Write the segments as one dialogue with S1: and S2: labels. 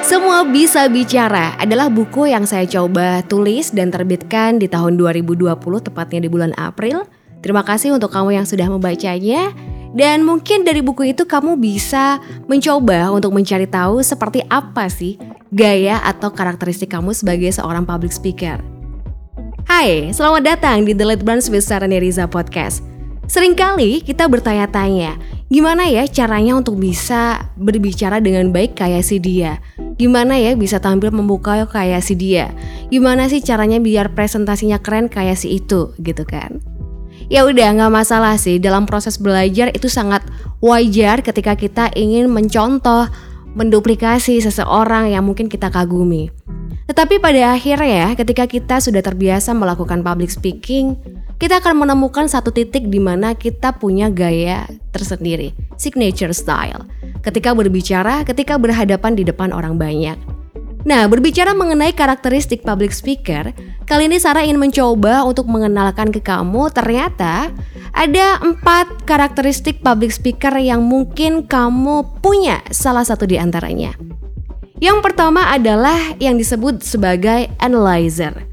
S1: Semua Bisa Bicara adalah buku yang saya coba tulis dan terbitkan di tahun 2020 tepatnya di bulan April. Terima kasih untuk kamu yang sudah membacanya. Dan mungkin dari buku itu kamu bisa mencoba untuk mencari tahu seperti apa sih gaya atau karakteristik kamu sebagai seorang public speaker. Hai, selamat datang di The Late Brunch with Sarah Riza Podcast. Seringkali kita bertanya-tanya, gimana ya caranya untuk bisa berbicara dengan baik kayak si dia? Gimana ya bisa tampil membuka kayak si dia? Gimana sih caranya biar presentasinya keren kayak si itu gitu kan? Ya udah nggak masalah sih dalam proses belajar itu sangat wajar ketika kita ingin mencontoh, menduplikasi seseorang yang mungkin kita kagumi. Tetapi pada akhirnya ketika kita sudah terbiasa melakukan public speaking, kita akan menemukan satu titik di mana kita punya gaya tersendiri, signature style. Ketika berbicara, ketika berhadapan di depan orang banyak. Nah, berbicara mengenai karakteristik public speaker, kali ini Sarah ingin mencoba untuk mengenalkan ke kamu ternyata ada empat karakteristik public speaker yang mungkin kamu punya salah satu di antaranya. Yang pertama adalah yang disebut sebagai analyzer.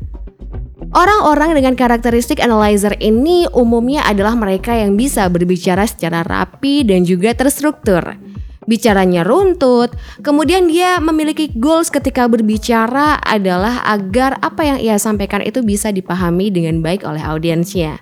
S1: Orang-orang dengan karakteristik analyzer ini umumnya adalah mereka yang bisa berbicara secara rapi dan juga terstruktur bicaranya runtut. Kemudian dia memiliki goals ketika berbicara adalah agar apa yang ia sampaikan itu bisa dipahami dengan baik oleh audiensnya.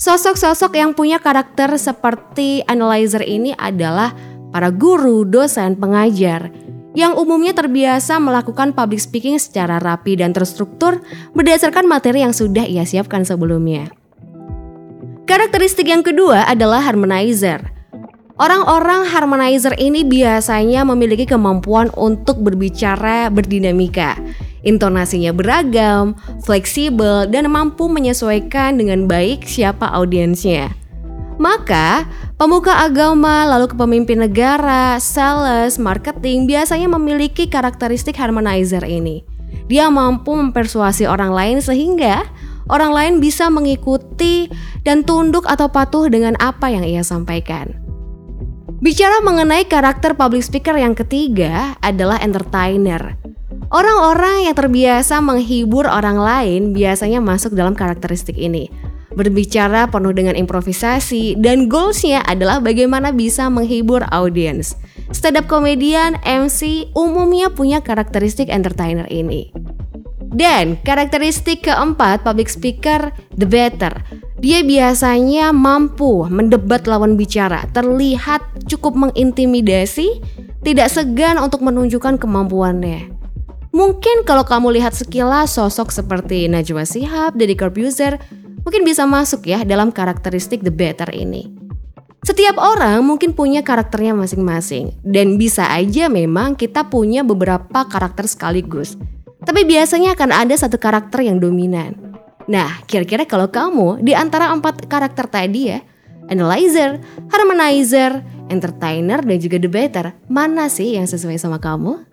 S1: Sosok-sosok yang punya karakter seperti analyzer ini adalah para guru, dosen, pengajar yang umumnya terbiasa melakukan public speaking secara rapi dan terstruktur berdasarkan materi yang sudah ia siapkan sebelumnya. Karakteristik yang kedua adalah harmonizer Orang-orang harmonizer ini biasanya memiliki kemampuan untuk berbicara berdinamika. Intonasinya beragam, fleksibel, dan mampu menyesuaikan dengan baik siapa audiensnya. Maka, pemuka agama, lalu kepemimpin negara, sales, marketing biasanya memiliki karakteristik harmonizer ini. Dia mampu mempersuasi orang lain sehingga orang lain bisa mengikuti dan tunduk atau patuh dengan apa yang ia sampaikan. Bicara mengenai karakter public speaker yang ketiga adalah entertainer. Orang-orang yang terbiasa menghibur orang lain biasanya masuk dalam karakteristik ini. Berbicara penuh dengan improvisasi dan goalsnya adalah bagaimana bisa menghibur audiens. Stand up komedian, MC umumnya punya karakteristik entertainer ini. Dan karakteristik keempat public speaker, the better. Dia biasanya mampu mendebat lawan bicara, terlihat cukup mengintimidasi, tidak segan untuk menunjukkan kemampuannya. Mungkin kalau kamu lihat sekilas sosok seperti Najwa Shihab, Deddy Corbuzier, mungkin bisa masuk ya dalam karakteristik the better ini. Setiap orang mungkin punya karakternya masing-masing dan bisa aja memang kita punya beberapa karakter sekaligus. Tapi biasanya akan ada satu karakter yang dominan. Nah, kira-kira kalau kamu di antara empat karakter tadi ya, analyzer, harmonizer, entertainer, dan juga debater, mana sih yang sesuai sama kamu?